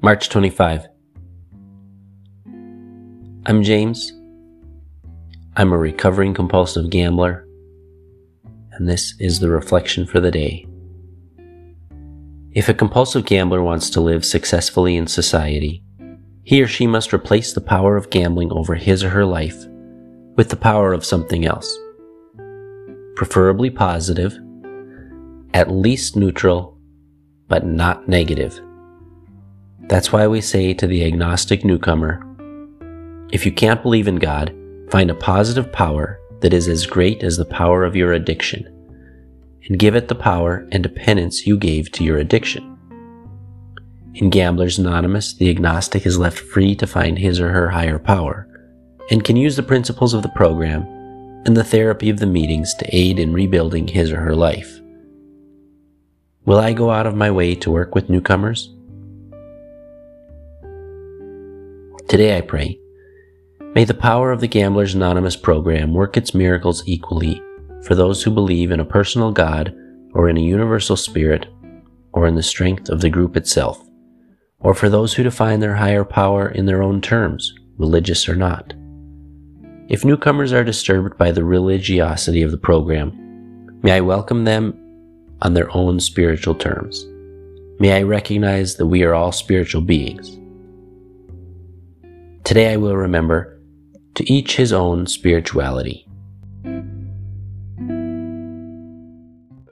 March 25. I'm James. I'm a recovering compulsive gambler, and this is the reflection for the day. If a compulsive gambler wants to live successfully in society, he or she must replace the power of gambling over his or her life with the power of something else. Preferably positive, at least neutral, but not negative. That's why we say to the agnostic newcomer if you can't believe in God, find a positive power that is as great as the power of your addiction, and give it the power and dependence you gave to your addiction. In Gamblers Anonymous, the agnostic is left free to find his or her higher power and can use the principles of the program and the therapy of the meetings to aid in rebuilding his or her life. Will I go out of my way to work with newcomers? Today I pray, may the power of the Gamblers Anonymous program work its miracles equally for those who believe in a personal God or in a universal spirit or in the strength of the group itself, or for those who define their higher power in their own terms, religious or not. If newcomers are disturbed by the religiosity of the program, may I welcome them on their own spiritual terms. May I recognize that we are all spiritual beings. Today I will remember to each his own spirituality.